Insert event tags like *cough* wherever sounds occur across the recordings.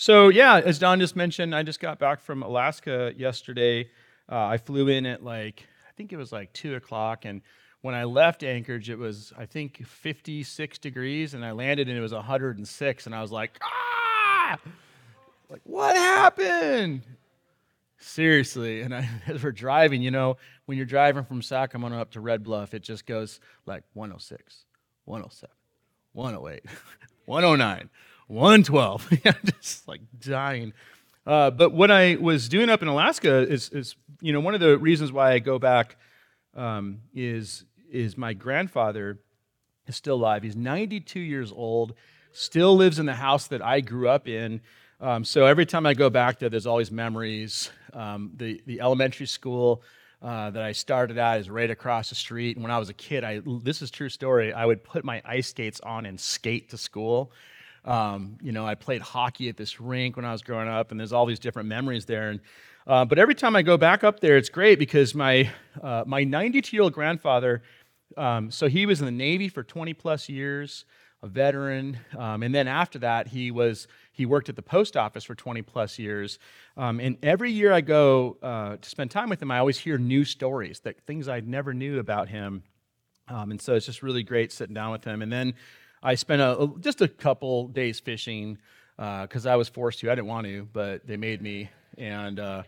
So, yeah, as Don just mentioned, I just got back from Alaska yesterday. Uh, I flew in at like, I think it was like 2 o'clock. And when I left Anchorage, it was, I think, 56 degrees. And I landed and it was 106. And I was like, ah! Like, what happened? Seriously. And I, *laughs* as we're driving, you know, when you're driving from Sacramento up to Red Bluff, it just goes like 106, 107, 108, *laughs* 109. 112. *laughs* Yeah, just like dying. Uh, but what I was doing up in Alaska is, is, you know, one of the reasons why I go back um, is, is my grandfather is still alive. He's 92 years old, still lives in the house that I grew up in. Um, so every time I go back there, there's always memories. Um, the, the elementary school uh, that I started at is right across the street. And when I was a kid, I, this is true story, I would put my ice skates on and skate to school. Um, you know, I played hockey at this rink when I was growing up, and there's all these different memories there. And, uh, but every time I go back up there, it's great because my uh, my 92 year old grandfather, um, so he was in the Navy for 20 plus years, a veteran, um, and then after that he was he worked at the post office for 20 plus years. Um, and every year I go uh, to spend time with him, I always hear new stories, that things I never knew about him. Um, and so it's just really great sitting down with him. And then I spent a, just a couple days fishing because uh, I was forced to. I didn't want to, but they made me. And uh,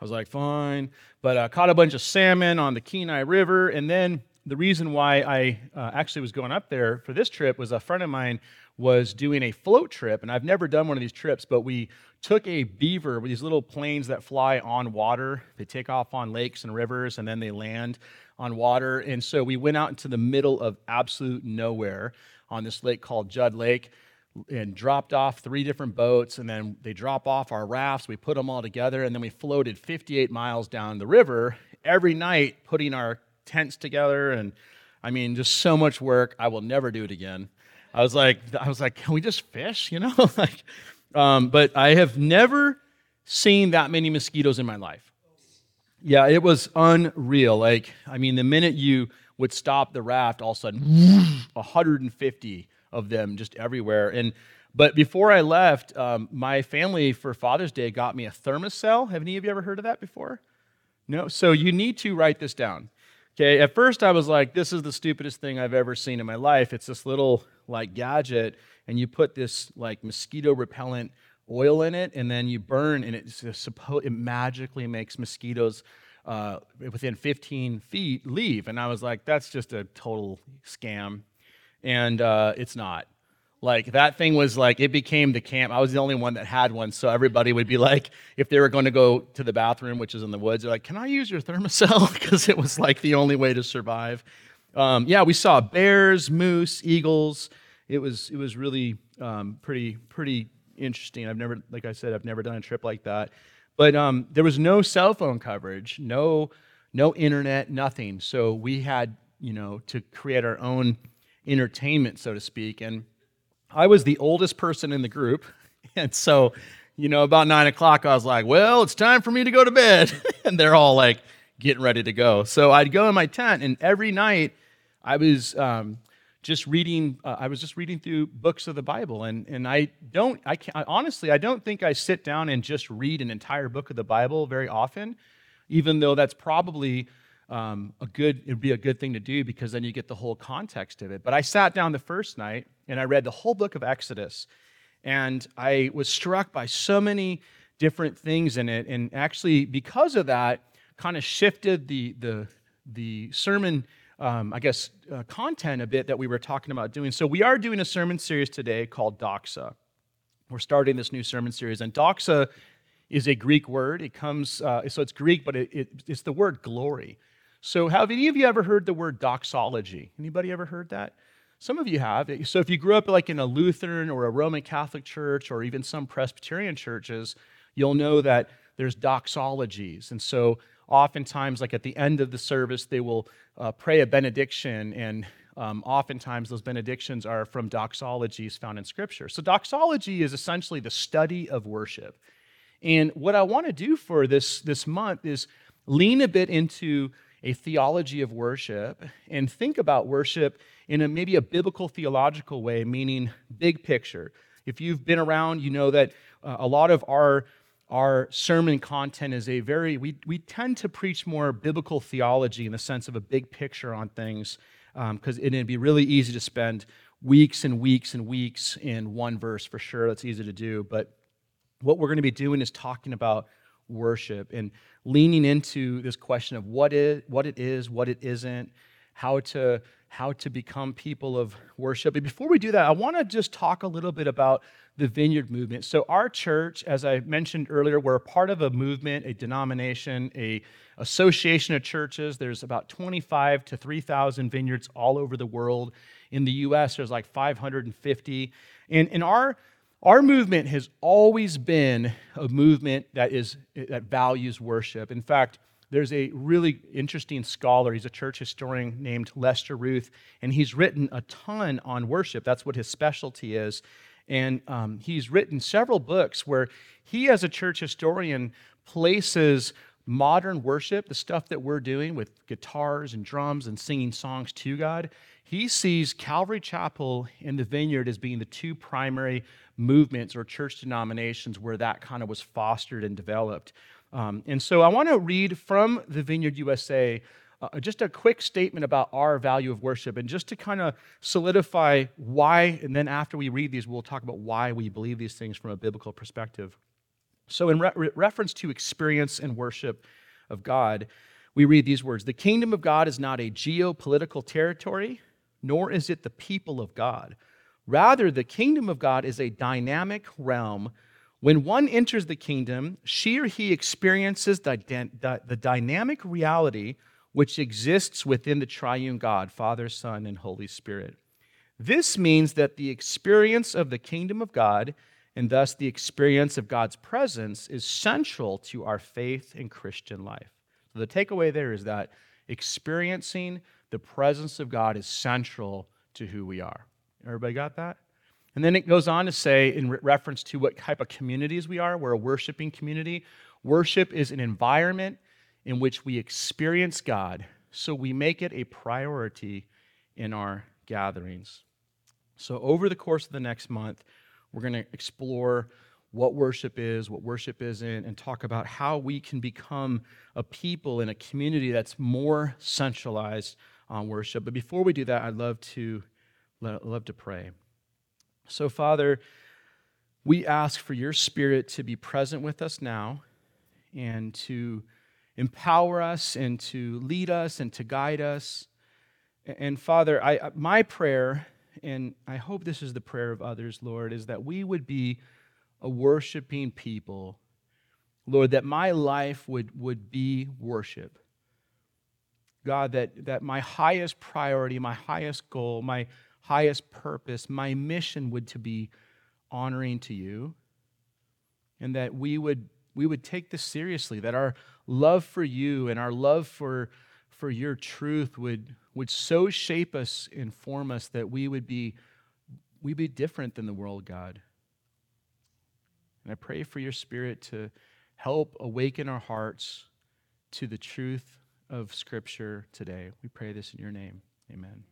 I was like, fine. But I uh, caught a bunch of salmon on the Kenai River. And then the reason why I uh, actually was going up there for this trip was a friend of mine was doing a float trip. And I've never done one of these trips, but we took a beaver with these little planes that fly on water. They take off on lakes and rivers and then they land on water. And so we went out into the middle of absolute nowhere on this lake called Judd Lake and dropped off three different boats and then they drop off our rafts. We put them all together and then we floated 58 miles down the river every night putting our tents together and i mean just so much work i will never do it again. I was like i was like can we just fish? *laughs* You know like um, but i have never seen that many mosquitoes in my life. Yeah it was unreal. Like i mean the minute you would stop the raft, all of a sudden, 150 of them just everywhere. And but before I left, um, my family for Father's Day got me a Thermacell. Have any of you ever heard of that before? No. So you need to write this down. Okay. At first, I was like, "This is the stupidest thing I've ever seen in my life." It's this little like gadget, and you put this like mosquito repellent oil in it, and then you burn, and it, it magically makes mosquitoes uh, within 15 feet leave. And I was like, that's just a total scam. And uh, it's not. Like that thing was like, it became the camp. I was the only one that had one. So everybody would be like, if they were going to go to the bathroom, which is in the woods, they're like, can I use your Thermacell? Because *laughs* it was like the only way to survive. Um, yeah, we saw bears, moose, eagles. It was, it was really um, pretty, pretty interesting. I've never, like I said, I've never done a trip like that. But um, there was no cell phone coverage, no, no internet, nothing. So we had, you know, to create our own entertainment, so to speak. And I was the oldest person in the group. *laughs* And so, you know, about nine o'clock, I was like, well, it's time for me to go to bed. *laughs* and they're all like getting ready to go. So I'd go in my tent, and every night I was um, just reading uh, i was just reading through books of the bible and, and i don't I, can't, honestly i don't think i sit down and just read an entire book of the bible very often even though that's probably um, a good it would be a good thing to do because then you get the whole context of it. But i sat down the first night and i read the whole book of exodus and i was struck by so many different things in it and actually because of that kind of shifted the the the sermon um, I guess, uh, content a bit that we were talking about doing. So, we are doing a sermon series today called Doxa. We're starting this new sermon series, and Doxa is a Greek word. It comes, uh, so it's Greek, but it, it, it's the word glory. So, have any of you ever heard the word doxology? Anybody ever heard that? Some of you have. So, if you grew up like in a Lutheran or a Roman Catholic church or even some Presbyterian churches, you'll know that there's doxologies. And so, oftentimes, like at the end of the service, they will uh, pray a benediction, and um, oftentimes those benedictions are from doxologies found in Scripture. So, doxology is essentially the study of worship. And what I want to do for this, this month is lean a bit into a theology of worship and think about worship in a, maybe a biblical theological way, meaning big picture. If you've been around, you know that uh, a lot of our our sermon content is a very we, we tend to preach more biblical theology in the sense of a big picture on things because um, it'd be really easy to spend weeks and weeks and weeks in one verse for sure. That's easy to do. But what we're going to be doing is talking about worship and leaning into this question of what is what it is what it isn't how to how to become people of worship. But before we do that, I want to just talk a little bit about the vineyard movement. So, our church, as I mentioned earlier, we're part of a movement, a denomination, a association of churches. There's about 25 to 3,000 vineyards all over the world. In the U.S., there's like 550. And in our our movement has always been a movement that is that values worship. In fact, there's a really interesting scholar. He's a church historian named Lester Ruth, and he's written a ton on worship. That's what his specialty is. And um, he's written several books where he, as a church historian, places modern worship, the stuff that we're doing with guitars and drums and singing songs to God, he sees Calvary Chapel and the Vineyard as being the two primary movements or church denominations where that kind of was fostered and developed. Um, and so I want to read from the Vineyard USA uh, just a quick statement about our value of worship and just to kind of solidify why, and then after we read these, we'll talk about why we believe these things from a biblical perspective. So, in re- reference to experience and worship of God, we read these words The kingdom of God is not a geopolitical territory, nor is it the people of God. Rather, the kingdom of God is a dynamic realm when one enters the kingdom, she or he experiences the, the, the, dynamic reality which exists within the triune God, Father, Son, and Holy Spirit. This means that the experience of the kingdom of God, and thus the experience of God's presence, is central to our faith and Christian life. So the takeaway there is that experiencing the presence of God is central to who we are. Everybody got that? And then it goes on to say, in re- reference to what type of communities we are, we're a worshiping community. Worship is an environment in which we experience God, so we make it a priority in our gatherings. So, over the course of the next month, we're going to explore what worship is, what worship isn't, and talk about how we can become a people in a community that's more centralized on worship. But before we do that, I'd love to, love to pray. So, Father, we ask for your Spirit to be present with us now and to empower us and to lead us and to guide us. And, Father, I, my prayer, and I hope this is the prayer of others, Lord, is that we would be a worshiping people. Lord, that my life would, would be worship. God, that, that my highest priority, my highest goal, my highest purpose, my mission would to be honoring to you, and that we would we would take this seriously, that our love for you and our love for for your truth would would so shape us, inform us that we would be we be different than the world, God. And I pray for your spirit to help awaken our hearts to the truth of Scripture today. We pray this in your name. Amen.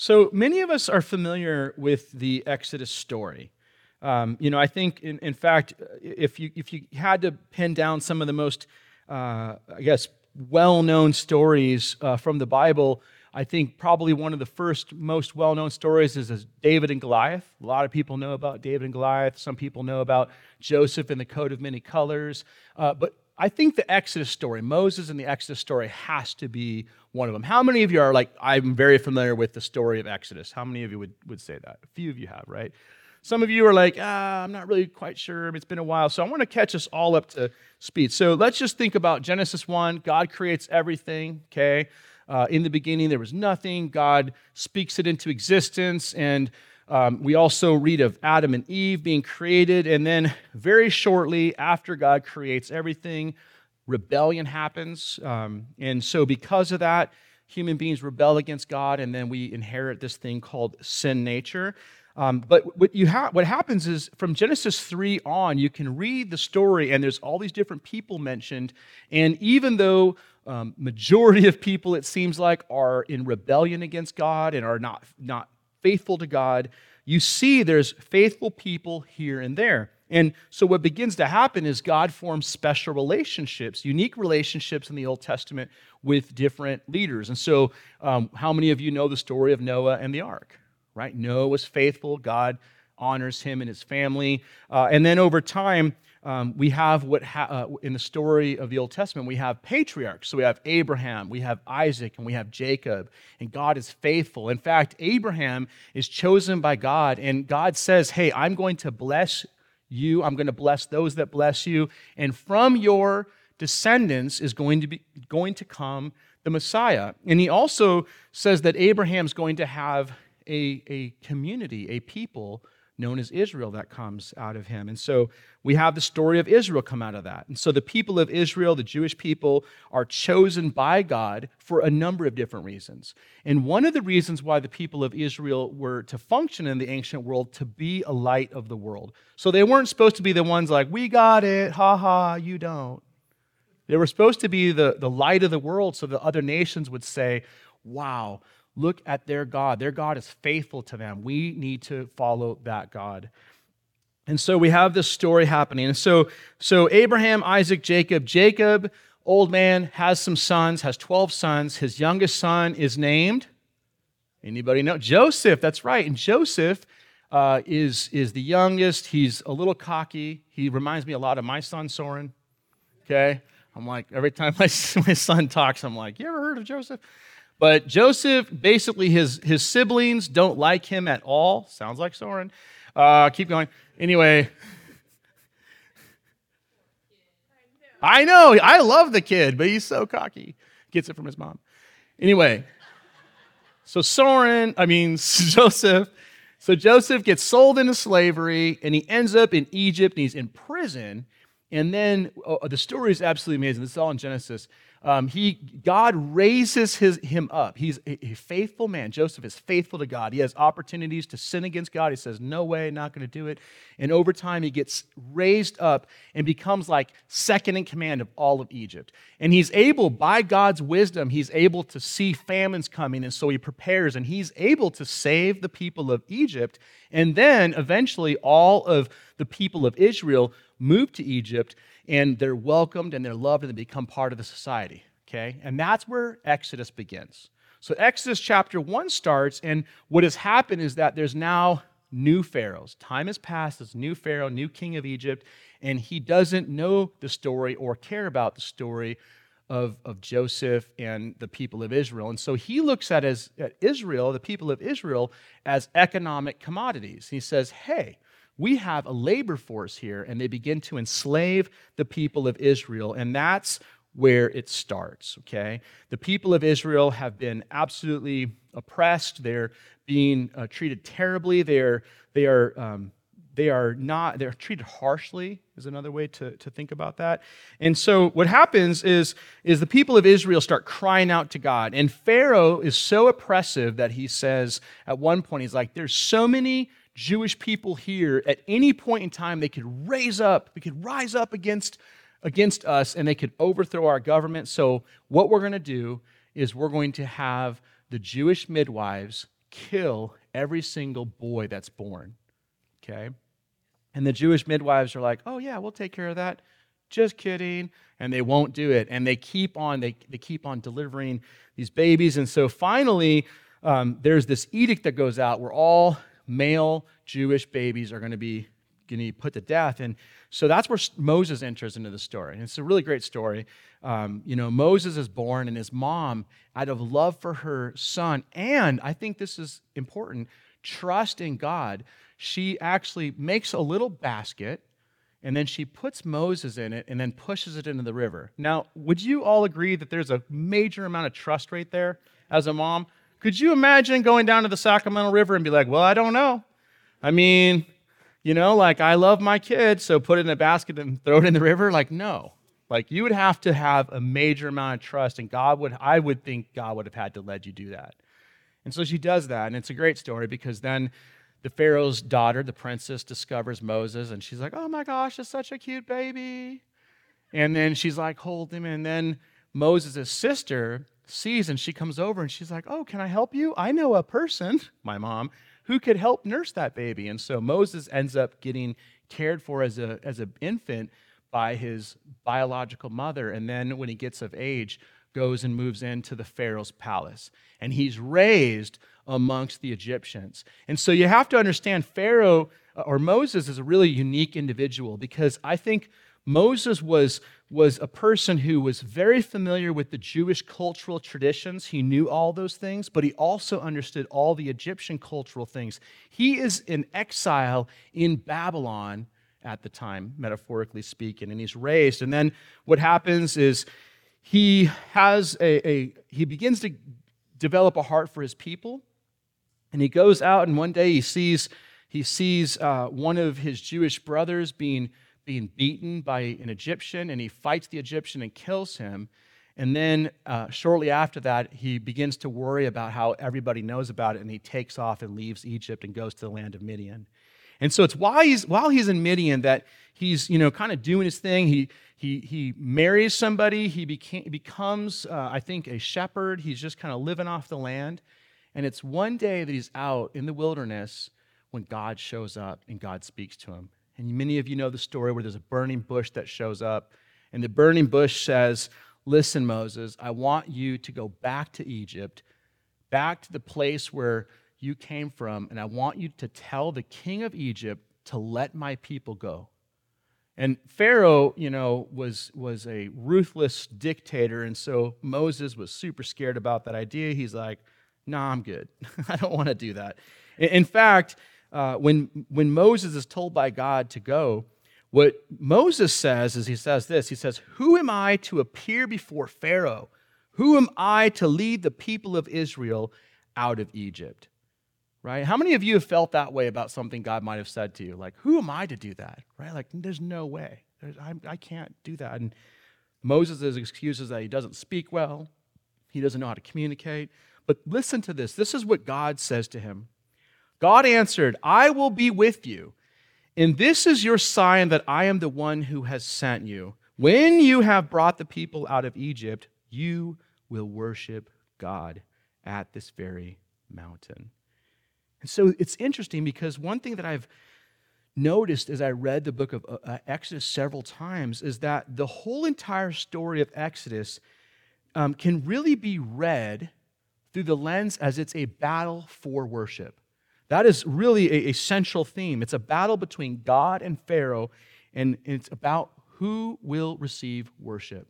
So many of us are familiar with the Exodus story. Um, you know, I think, in, in, fact, if you, if you had to pin down some of the most, uh, I guess, well known stories uh, from the Bible, I think probably one of the first most well known stories is, is David and Goliath. A lot of people know about David and Goliath. Some people know about Joseph and the coat of many colors. Uh, but I think the Exodus story, Moses and the Exodus story, has to be one of them. How many of you are like, I'm very familiar with the story of Exodus? How many of you would, would say that? A few of you have, right? Some of you are like, ah, I'm not really quite sure. It's been a while. So I want to catch us all up to speed. So let's just think about Genesis 1. God creates everything, okay? Uh, in the beginning, there was nothing. God speaks it into existence. And um, we also read of Adam and Eve being created, and then very shortly after God creates everything, rebellion happens. Um, and so, because of that, human beings rebel against God, and then we inherit this thing called sin nature. Um, but what, you ha- what happens is from Genesis 3 on, you can read the story, and there's all these different people mentioned. And even though um, majority of people, it seems like, are in rebellion against God and are not, not faithful to God, you see there's faithful people here and there. And so what begins to happen is God forms special relationships, unique relationships in the Old Testament with different leaders. And so, um, how many of you know the story of Noah and the ark? Right? Noah was faithful. God honors him and his family. Uh, and then over time, um, we have what ha- uh, in the story of the Old Testament, we have patriarchs. So we have Abraham, we have Isaac, and we have Jacob. And God is faithful. In fact, Abraham is chosen by God, and God says, Hey, I'm going to bless you. I'm going to bless those that bless you. And from your descendants is going to be going to come the Messiah. And he also says that Abraham's going to have a, a community, a people known as Israel that comes out of him. And so we have the story of Israel come out of that. And so the people of Israel, the Jewish people, are chosen by God for a number of different reasons. And one of the reasons why the people of Israel were to function in the ancient world to be a light of the world. So they weren't supposed to be the ones like, we got it, ha ha, you don't. They were supposed to be the, the light of the world so that other nations would say, wow, look at their God. Their God is faithful to them. We need to follow that God. And so we have this story happening. And so, so Abraham, Isaac, Jacob, Jacob, old man, has some sons, has 12 sons. His youngest son is named, anybody know? Joseph, that's right. And Joseph uh, is, is the youngest. He's a little cocky. He reminds me a lot of my son, Soren. Okay? I'm like, every time *laughs* my, my son talks, I'm like, you ever heard of Joseph? But Joseph, basically, his, his siblings don't like him at all. Sounds like Soren. Uh, keep going. Anyway. I know. I love the kid, but he's so cocky. Gets it from his mom. Anyway. So Soren, I mean, *laughs* Joseph. So Joseph gets sold into slavery and he ends up in Egypt and he's in prison. And then oh, the story is absolutely amazing. This is all in Genesis. Um, he, God raises his, him up. He's a, a, faithful man. Joseph is faithful to God. He has opportunities to sin against God. He says, No way, not going to do it. And over time, he gets raised up and becomes like second in command of all of Egypt. And he's able, by God's wisdom, he's able to see famines coming. And so he prepares and he's able to save the people of Egypt. And then eventually, all of the people of Israel move to Egypt and they're welcomed and they're loved and they become part of the society. Okay? And that's where Exodus begins. So Exodus chapter 1 starts, and what has happened is that there's now new pharaohs. Time has passed, there's new pharaoh, new king of Egypt, and he doesn't know the story or care about the story of, of Joseph and the people of Israel. And so he looks at, as, at Israel, the people of Israel, as economic commodities. He says, hey, we have a labor force here, and they begin to enslave the people of Israel. And that's where it starts, okay? The people of Israel have been absolutely oppressed. They're being uh, treated terribly. They're, they are. Um, they are not they're treated harshly is another way to, to think about that and so what happens is is the people of israel start crying out to god and pharaoh is so oppressive that he says at one point he's like there's so many Jewish people here, at any point in time, they could raise up, they could rise up against, against us and they could overthrow our government. So, what we're going to do is we're going to have the Jewish midwives kill every single boy that's born. Okay? And the Jewish midwives are like, oh, yeah, we'll take care of that. Just kidding. And they won't do it. And they keep on, they, they keep on delivering these babies. And so finally, um, there's this edict that goes out where all male Jewish babies are going to be going to be put to death. And so that's where Moses enters into the story. And it's a really great story. Um, you know, Moses is born, and his mom, out of love for her son, and I think this is important, trust in God, she actually makes a little basket and then she puts Moses in it and then pushes it into the river. Now, would you all agree that there's a major amount of trust right there as a mom? Could you imagine going down to the Sacramento River and be like, well, I don't know. I mean, you know, like I love my kid, so put it in a basket and *laughs* throw it in the river? Like, no. Like you would have to have a major amount of trust, and God would, I would think God would have had to let you do that. And so she does that, and it's a great story because then the Pharaoh's daughter, the princess, discovers Moses, and she's like, oh my gosh, it's such a cute baby. And then she's like, hold him, and then Moses' sister sees and she comes over and she's like, Oh, can I help you? I know a person, *laughs* my mom, who could help nurse that baby? And so Moses ends up getting cared for as a as an infant by his biological mother, and then when he gets of age, goes and moves into the Pharaoh's palace. And he's raised amongst the Egyptians. And so you have to understand Pharaoh uh, or Moses is a really unique individual because I think Moses was, was a person who was very familiar with the Jewish cultural traditions. He knew all those things, but he also understood all the Egyptian cultural things. He is in exile in Babylon at the time, metaphorically speaking, and he's raised. And then what happens is he has a, a he begins to develop a heart for his people, and he goes out and one day he sees he sees uh, one of his Jewish brothers being being beaten by an Egyptian, and he fights the Egyptian and kills him. And then uh, shortly after that, he begins to worry about how everybody knows about it, and he takes off and leaves Egypt and goes to the land of Midian. And so it's while he's, while he's in Midian that he's, you know, kind of doing his thing. He, he, he marries somebody. He became, becomes, uh, I think, a shepherd. He's just kind of living off the land. And it's one day that he's out in the wilderness when God shows up and God speaks to him. And many of you know the story where there's a burning bush that shows up. And the burning bush says, Listen, Moses, I want you to go back to Egypt, back to the place where you came from, and I want you to tell the king of Egypt to let my people go. And Pharaoh, you know, was, was a ruthless dictator, and so Moses was super scared about that idea. He's like, nah, I'm good. *laughs* I don't want to do that. In fact, uh, when, when Moses is told by God to go, what Moses says is he says this He says, Who am I to appear before Pharaoh? Who am I to lead the people of Israel out of Egypt? right? How many of you have felt that way about something God might have said to you? Like, who am I to do that, right? Like, there's no way. I, I can't do that. And Moses' excuse is that he doesn't speak well, he doesn't know how to communicate. But listen to this. This is what God says to him God answered, I will be with you. And this is your sign that I am the one who has sent you. When you have brought the people out of Egypt, you will worship God at this very mountain. And so it's interesting because one thing that I've noticed as I read the book of uh, uh, Exodus several times is that the whole entire story of Exodus um, can really be read through the lens as it's a battle for worship. That is really a, a central theme. It's a battle between God and Pharaoh, and it's about who will receive worship.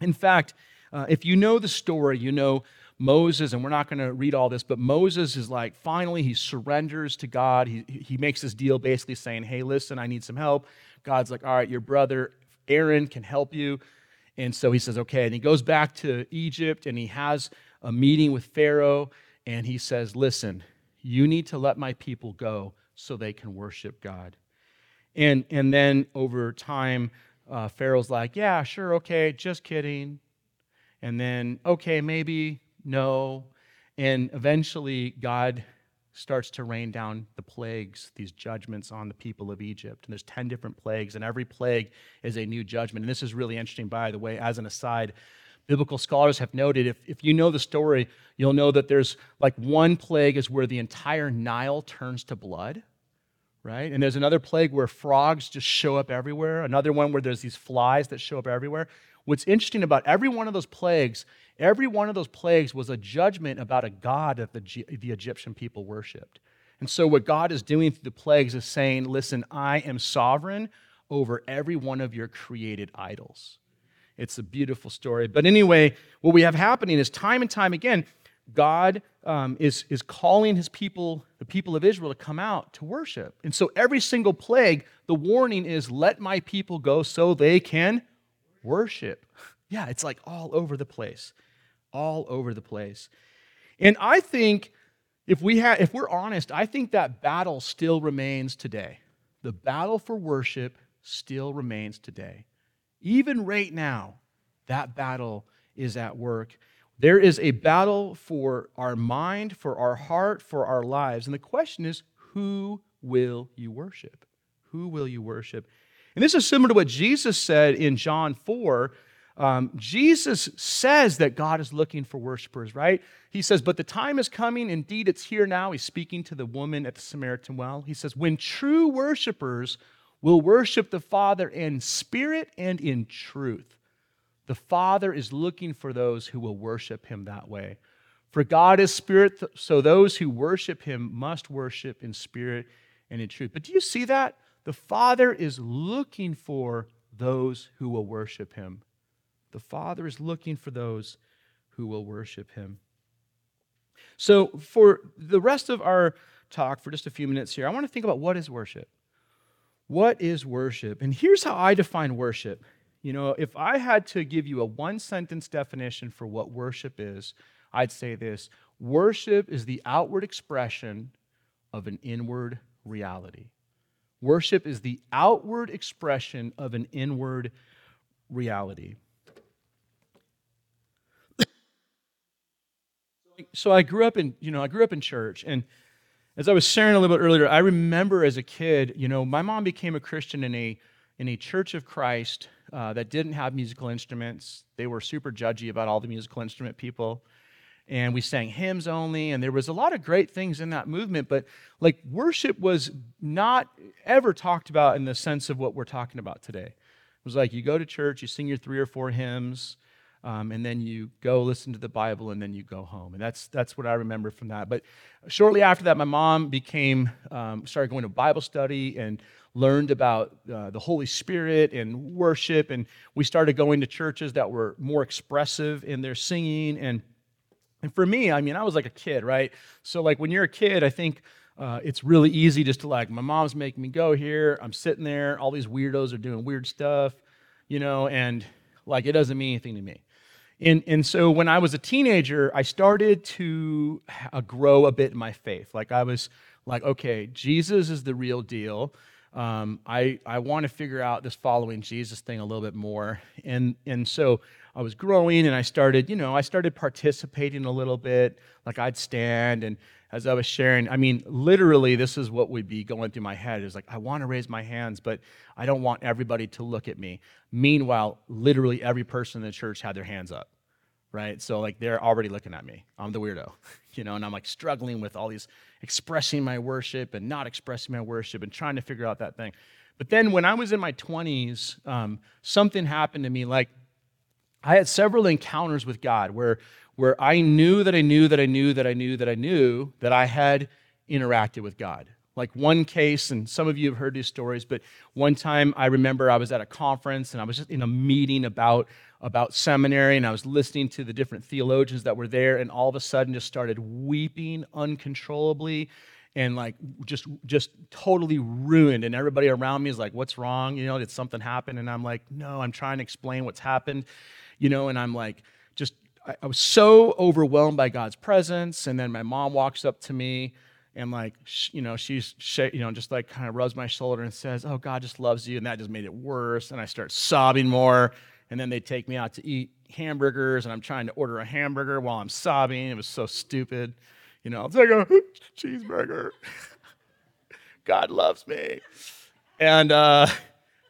In fact, uh, if you know the story, you know Moses, and we're not going to read all this, but Moses is like, finally, he surrenders to God. He, he makes this deal basically saying, hey, listen, I need some help. God's like, all right, your brother Aaron can help you. And so he says, okay. And he goes back to Egypt and he has a meeting with Pharaoh. And he says, listen, you need to let my people go so they can worship God. And, and then over time, uh, Pharaoh's like, yeah, sure, okay, just kidding. And then, okay, maybe no. And eventually, God starts to rain down the plagues, these judgments on the people of Egypt. And there's 10 different plagues, and every plague is a new judgment. And this is really interesting, by the way, as an aside. Biblical scholars have noted if, if you know the story, you'll know that there's like one plague is where the entire Nile turns to blood, right? And there's another plague where frogs just show up everywhere, another one where there's these flies that show up everywhere. What's interesting about every one of those plagues Every one of those plagues was a judgment about a god that the, the Egyptian people worshiped. And so, what God is doing through the plagues is saying, Listen, I am sovereign over every one of your created idols. It's a beautiful story. But anyway, what we have happening is time and time again, God um, is, is calling his people, the people of Israel, to come out to worship. And so every single plague, the warning is let my people go so they can worship. *laughs* Yeah, it's like all over the place all over the place. And I think if we have if we're honest, I think that battle still remains today. The battle for worship still remains today. Even right now, that battle is at work. There is a battle for our mind, for our heart, for our lives. And the question is, who will you worship? Who will you worship? And this is similar to what Jesus said in John 4 um, Jesus says that God is looking for worshipers, right? He says, But the time is coming, indeed, it's here now. He's speaking to the woman at the Samaritan well. He says, When true worshipers will worship the Father in spirit and in truth. The Father is looking for those who will worship him that way. For God is spirit, so those who worship him must worship in spirit and in truth. But do you see that? The Father is looking for those who will worship him. The Father is looking for those who will worship him. So, for the rest of our talk, for just a few minutes here, I want to think about what is worship. What is worship? And here's how I define worship. You know, if I had to give you a one sentence definition for what worship is, I'd say this worship is the outward expression of an inward reality. Worship is the outward expression of an inward reality. *coughs* so I grew up in, you know, I grew up in church and as I was sharing a little bit earlier, I remember as a kid, you know, my mom became a Christian in a in a church of Christ uh, that didn't have musical instruments. They were super judgy about all the musical instrument people. And we sang hymns only, and there was a lot of great things in that movement, but like worship was not ever talked about in the sense of what we're talking about today. It was like you go to church, you sing your three or four hymns, um, and then you go listen to the Bible, and then you go home. And that's that's what I remember from that. But shortly after that, my mom became um, started going to Bible study and learned about uh, the Holy Spirit and worship, and we started going to churches that were more expressive in their singing. And and for me, I mean, I was like a kid, right? So like when you're a kid, I think. Uh, it's really easy just to like my mom's making me go here i'm sitting there all these weirdos are doing weird stuff you know and like it doesn't mean anything to me and, and so when I was a teenager, I started to uh, grow a bit in my faith. Like I was like, okay, Jesus is the real deal. Um, I, I want to figure out this following Jesus thing a little bit more. And, and so I was growing and I started, you know, I started participating a little bit. Like I'd stand and as I was sharing, I mean, literally, this is what would be going through my head is like, I want to raise my hands, but I don't want everybody to look at me. Meanwhile, literally every person in the church had their hands up, right? So, like, they're already looking at me. I'm the weirdo, *laughs* you know, and I'm like struggling with all these expressing my worship and not expressing my worship and trying to figure out that thing. But then when I was in my 20s, um, something happened to me. Like, I had several encounters with God where where I knew that I knew that I knew that I knew that I knew that I had interacted with God. Like one case, and some of you have heard these stories, but one time I remember I was at a conference and I was just in a meeting about, about seminary and I was listening to the different theologians that were there and all of a sudden just started weeping uncontrollably and like just just totally ruined. And everybody around me is like what's wrong? You know did something happen? And i'm like no i'm trying to explain what's happened you know and i'm like I, I was so overwhelmed by God's presence. And then my mom walks up to me and like you know she's you know just like kind of rubs my shoulder and says oh god just loves you and that just made it worse and i start sobbing more and then they take me out to eat hamburgers and i'm trying to order a hamburger while i'm sobbing. It was so stupid you know i'll take a cheeseburger. *laughs* God loves me. And uh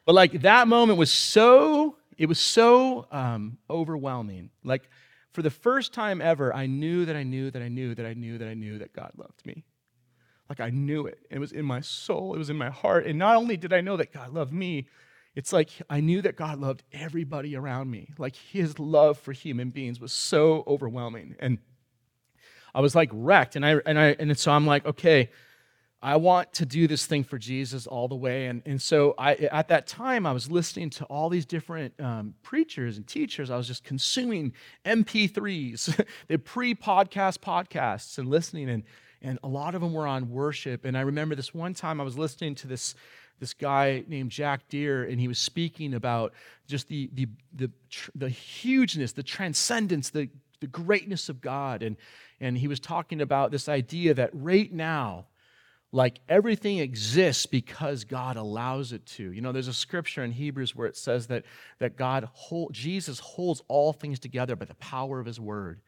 but like that moment was so it was so um overwhelming. Like for the first time ever, I knew that I knew that I knew that I knew that I knew that God loved me. Like I knew it. It was in my soul, it was in my heart. And not only did I know that God loved me, it's like I knew that God loved everybody around me. Like his love for human beings was so overwhelming. And I was like wrecked. And I and I and so I'm like, okay, I want to do this thing for Jesus all the way. And, and so I, at that time, I was listening to all these different um, preachers and teachers. I was just consuming MP3s, *laughs* the pre podcast podcasts, and listening. And, and a lot of them were on worship. And I remember this one time I was listening to this, this guy named Jack Deere, and he was speaking about just the, the, the, the hugeness, the transcendence, the, the greatness of God. And, and he was talking about this idea that right now, like everything exists because God allows it to. You know, there's a scripture in Hebrews where it says that, that God, hold, Jesus holds all things together by the power of his word.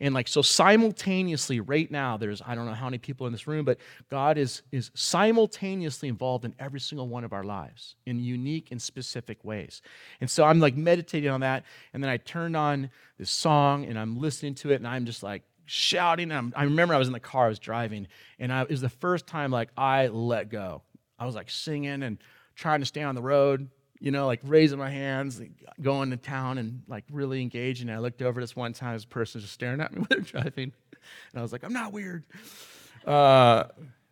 And like so simultaneously right now there's I don't know how many people in this room but God is is simultaneously involved in every single one of our lives in unique and specific ways. And so I'm like meditating on that and then I turned on this song and I'm listening to it and I'm just like shouting. I'm, i remember I was in the car, I was driving, and I, it was the first time like I let go. I was like singing and trying to stay on the road, you know, like raising my hands, going to town and like really engaging. And I looked over this one time, this person was just staring at me *laughs* when they're driving. And I was like, I'm not weird. Uh,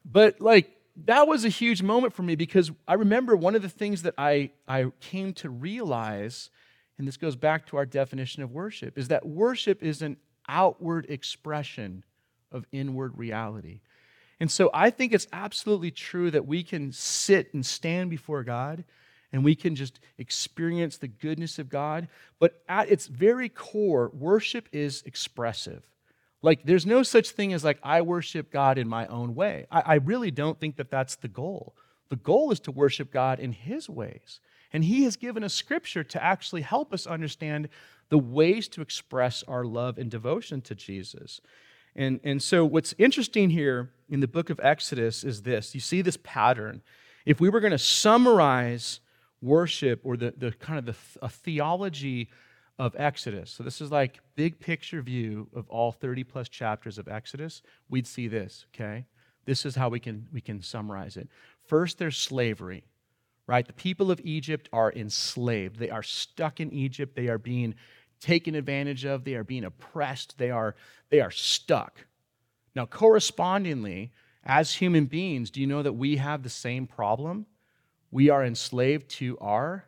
but like, that was a huge moment for me because I remember one of the things that I, I came to realize, and this goes back to our definition of worship, is that worship is an outward expression of inward reality. And so I think it's absolutely true that we can sit and stand before God and we can just experience the goodness of God. But at its very core, worship is expressive. Like, there's no such thing as, like, I worship God in my own way. I, I really don't think that that's the goal. The goal is to worship God in His ways. And He has given us scripture to actually help us understand the ways to express our love and devotion to Jesus. And, and so, what's interesting here in the book of Exodus is this you see this pattern. If we were going to summarize worship or the, the kind of the theology of Exodus, so this is like big picture view of all 30 plus chapters of Exodus, we'd see this, okay? This is how we can, we can summarize it. First, there's slavery, right? The people of Egypt are enslaved. They are stuck in Egypt. They are being taken advantage of, they are being oppressed, they are, they are stuck. Now, correspondingly, as human beings, do you know that we have the same problem? We are enslaved to our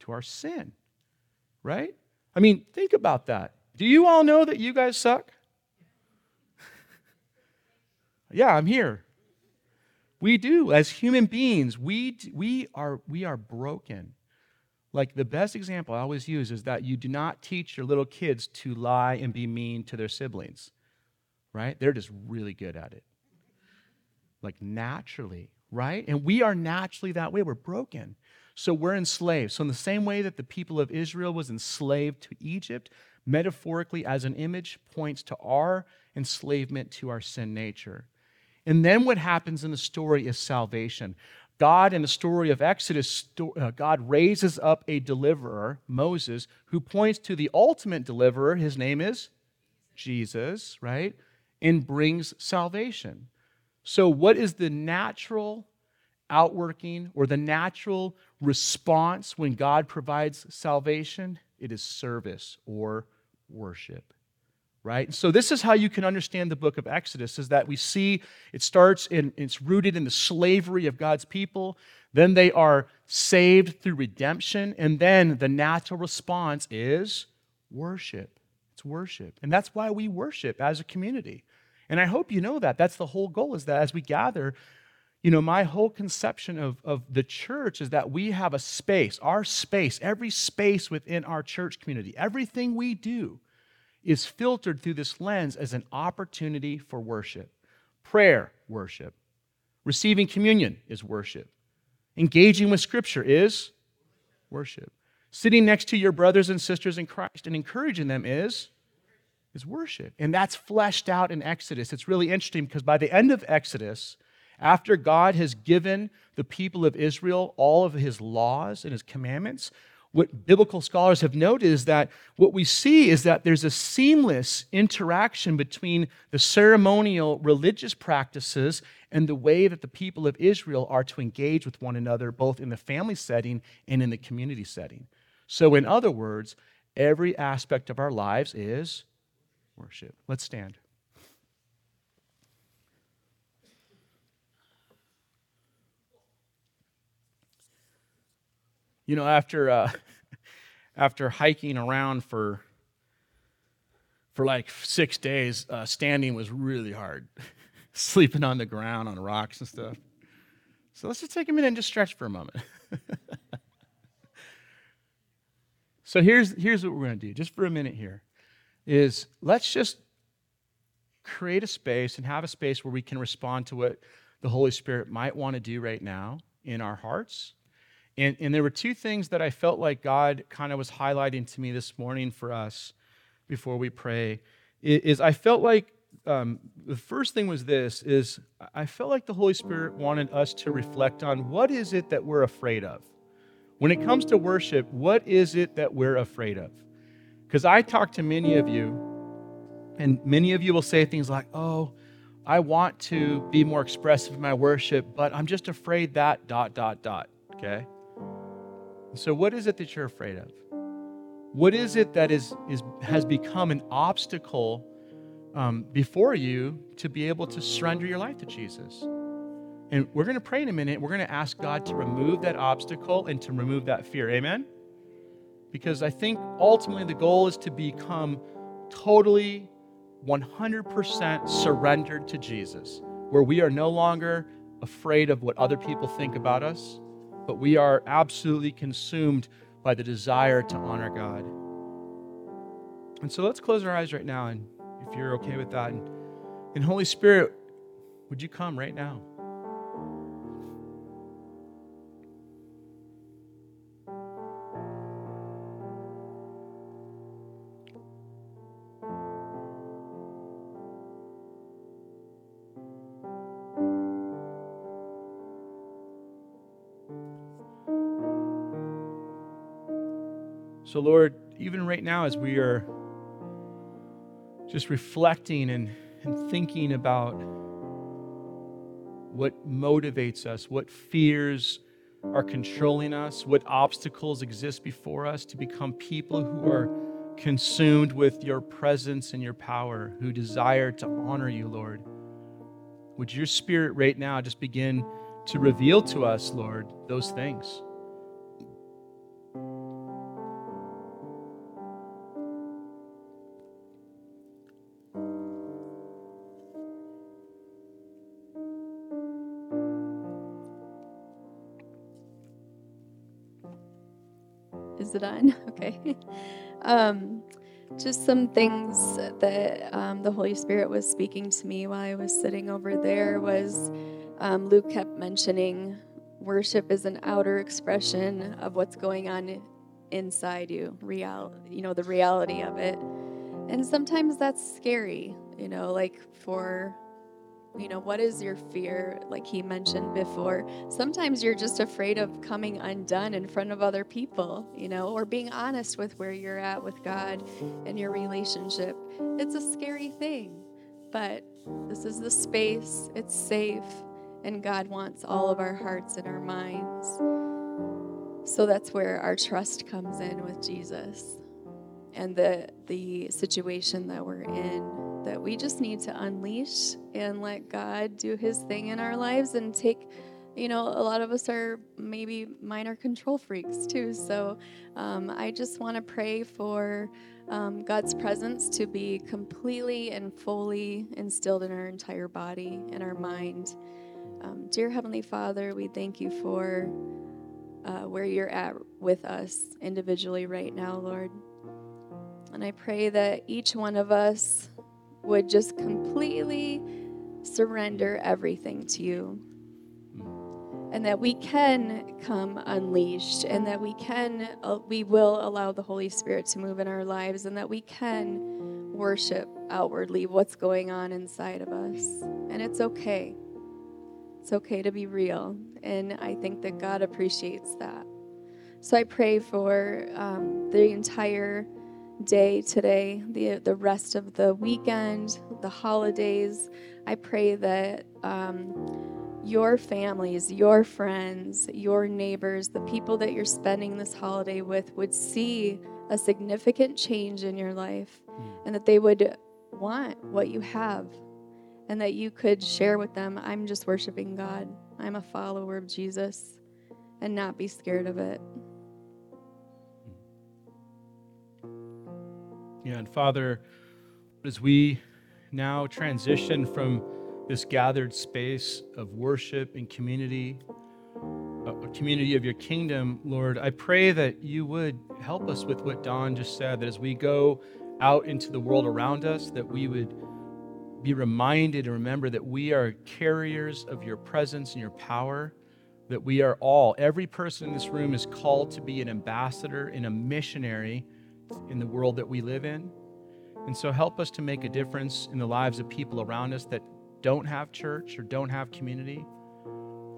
to our sin. Right? I mean, think about that. Do you all know that you guys suck? *laughs* yeah, I'm here. We do. As human beings, we, we, are, we are broken. Like the best example I always use is that you do not teach your little kids to lie and be mean to their siblings, right? They're just really good at it. Like naturally, right? And we are naturally that way. We're broken. So we're enslaved. So, in the same way that the people of Israel was enslaved to Egypt, metaphorically as an image points to our enslavement to our sin nature. And then what happens in the story is salvation. God, in the story of Exodus, uh, God raises up a deliverer, Moses, who points to the ultimate deliverer. His name is Jesus, right? And brings salvation. So, what is the natural outworking or the natural response when God provides salvation? It is service or worship right? So this is how you can understand the book of exodus is that we see it starts in it's rooted in the slavery of god's people. Then they are saved through redemption. And then the natural response is worship. It's worship. And that's why we worship as a community. And i hope you know that. That's the whole goal is that as we gather you know my whole conception of, of the church is that we have a space our space every space within our church community everything we do is filtered through this lens as an opportunity for worship. Prayer, worship. Receiving communion is worship. Engaging with Scripture is worship. Sitting next to your brothers and sisters in Christ and encouraging them is, is worship. And that's fleshed out in Exodus. It's really interesting because by the end of Exodus, after God has given the people of Israel all of his laws and his commandments, what biblical scholars have noted is that what we see is that there's a seamless interaction between the ceremonial religious practices and the way that the people of Israel are to engage with one another, both in the family setting and in the community setting. So, in other words, every aspect of our lives is worship. Let's stand. You know, after uh, *laughs* after hiking around for for like six days, uh, standing was really hard. *laughs* Sleeping on the ground on rocks and stuff. So let's just take a minute and just stretch for a moment. *laughs* so here's here's what we're going to do, just for a minute here, is let's just create a space and have a space where we can respond to what the Holy Spirit might want to do right now in our hearts and, and there were two things that I felt like God kind of was highlighting to me this morning for us before we pray. is I felt like um, the first thing was this is I felt like the Holy Spirit wanted us to reflect on what is it that we're afraid of. When it comes to worship, what is it that we're afraid of? Because I talk to many of you, and many of you will say things like, oh, I want to be more expressive in my worship, but I'm just afraid that dot, dot, dot. Okay? So, what is it that you're afraid of? What is it that is, is, has become an obstacle um, before you to be able to surrender your life to Jesus? And we're going to pray in a minute. We're going to ask God to remove that obstacle and to remove that fear. Amen? Because I think ultimately the goal is to become totally 100% surrendered to Jesus, where we are no longer afraid of what other people think about us, but we are absolutely consumed by the desire to honor God. And so let's close our eyes right now, and if you're okay with that. And, and Holy Spirit, would you come right now? So, Lord, even right now, as we are just reflecting and, and thinking about what motivates us, what fears are controlling us, what obstacles exist before us to become people who are consumed with your presence and your power, who desire to honor you, Lord. Would your spirit right now just begin to reveal to us, Lord, those things? It on? *laughs* Okay. Um, just some things that um, the Holy Spirit was speaking to me while I was sitting over there was um, Luke kept mentioning worship is an outer expression of what's going on inside you, real, you know, the reality of it. And sometimes that's scary, you know, like for you know, what is your fear? Like he mentioned before, sometimes you're just afraid of coming undone in front of other people, you know, or being honest with where you're at with God and your relationship. It's a scary thing, but this is the space, it's safe, and God wants all of our hearts and our minds. So that's where our trust comes in with Jesus and the the situation that we're in that we just need to unleash and let God do his thing in our lives and take you know, a lot of us are maybe minor control freaks too. So um, I just want to pray for um, God's presence to be completely and fully instilled in our entire body and our mind. Um, dear Heavenly Father, we thank you for uh, where you're at with us individually right now, Lord. And I pray that each one of us would just completely surrender everything to you. And that we can come unleashed, and that we can, uh, we will allow the Holy Spirit to move in our lives, and that we can worship outwardly what's going on inside of us. And it's okay. It's okay to be real. And I think that God appreciates that. So I pray for um, the entire day today, the, the rest of the weekend, the holidays. I pray that um, your families, your friends, your neighbors, the people that you're spending this holiday with would see a significant change in your life mm. and that they would want what you have and that you could share with them, I'm just worshiping God. I'm a follower of Jesus and not be scared of it. Yeah, and Father, as we now transition from this gathered space of worship and community, a community of your kingdom, Lord, I pray that you would help us with what Don just said, that as we go out into the world around us, that we would be reminded and remember that we are carriers of your presence and your power, that we are all, every person in this room is called to be an ambassador and a missionary in the world that we live in. And so help us to make a difference in the lives of people around us that don't have church or don't have community.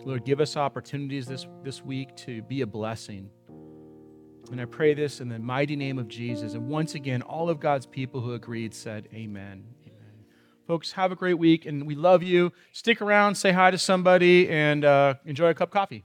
Lord, give us opportunities this, this week to be a blessing. And I pray this in the mighty name of Jesus. And once again, all of God's people who agreed said, Amen. Amen. Folks, have a great week, and we love you. Stick around, say hi to somebody, and uh, enjoy a cup of coffee.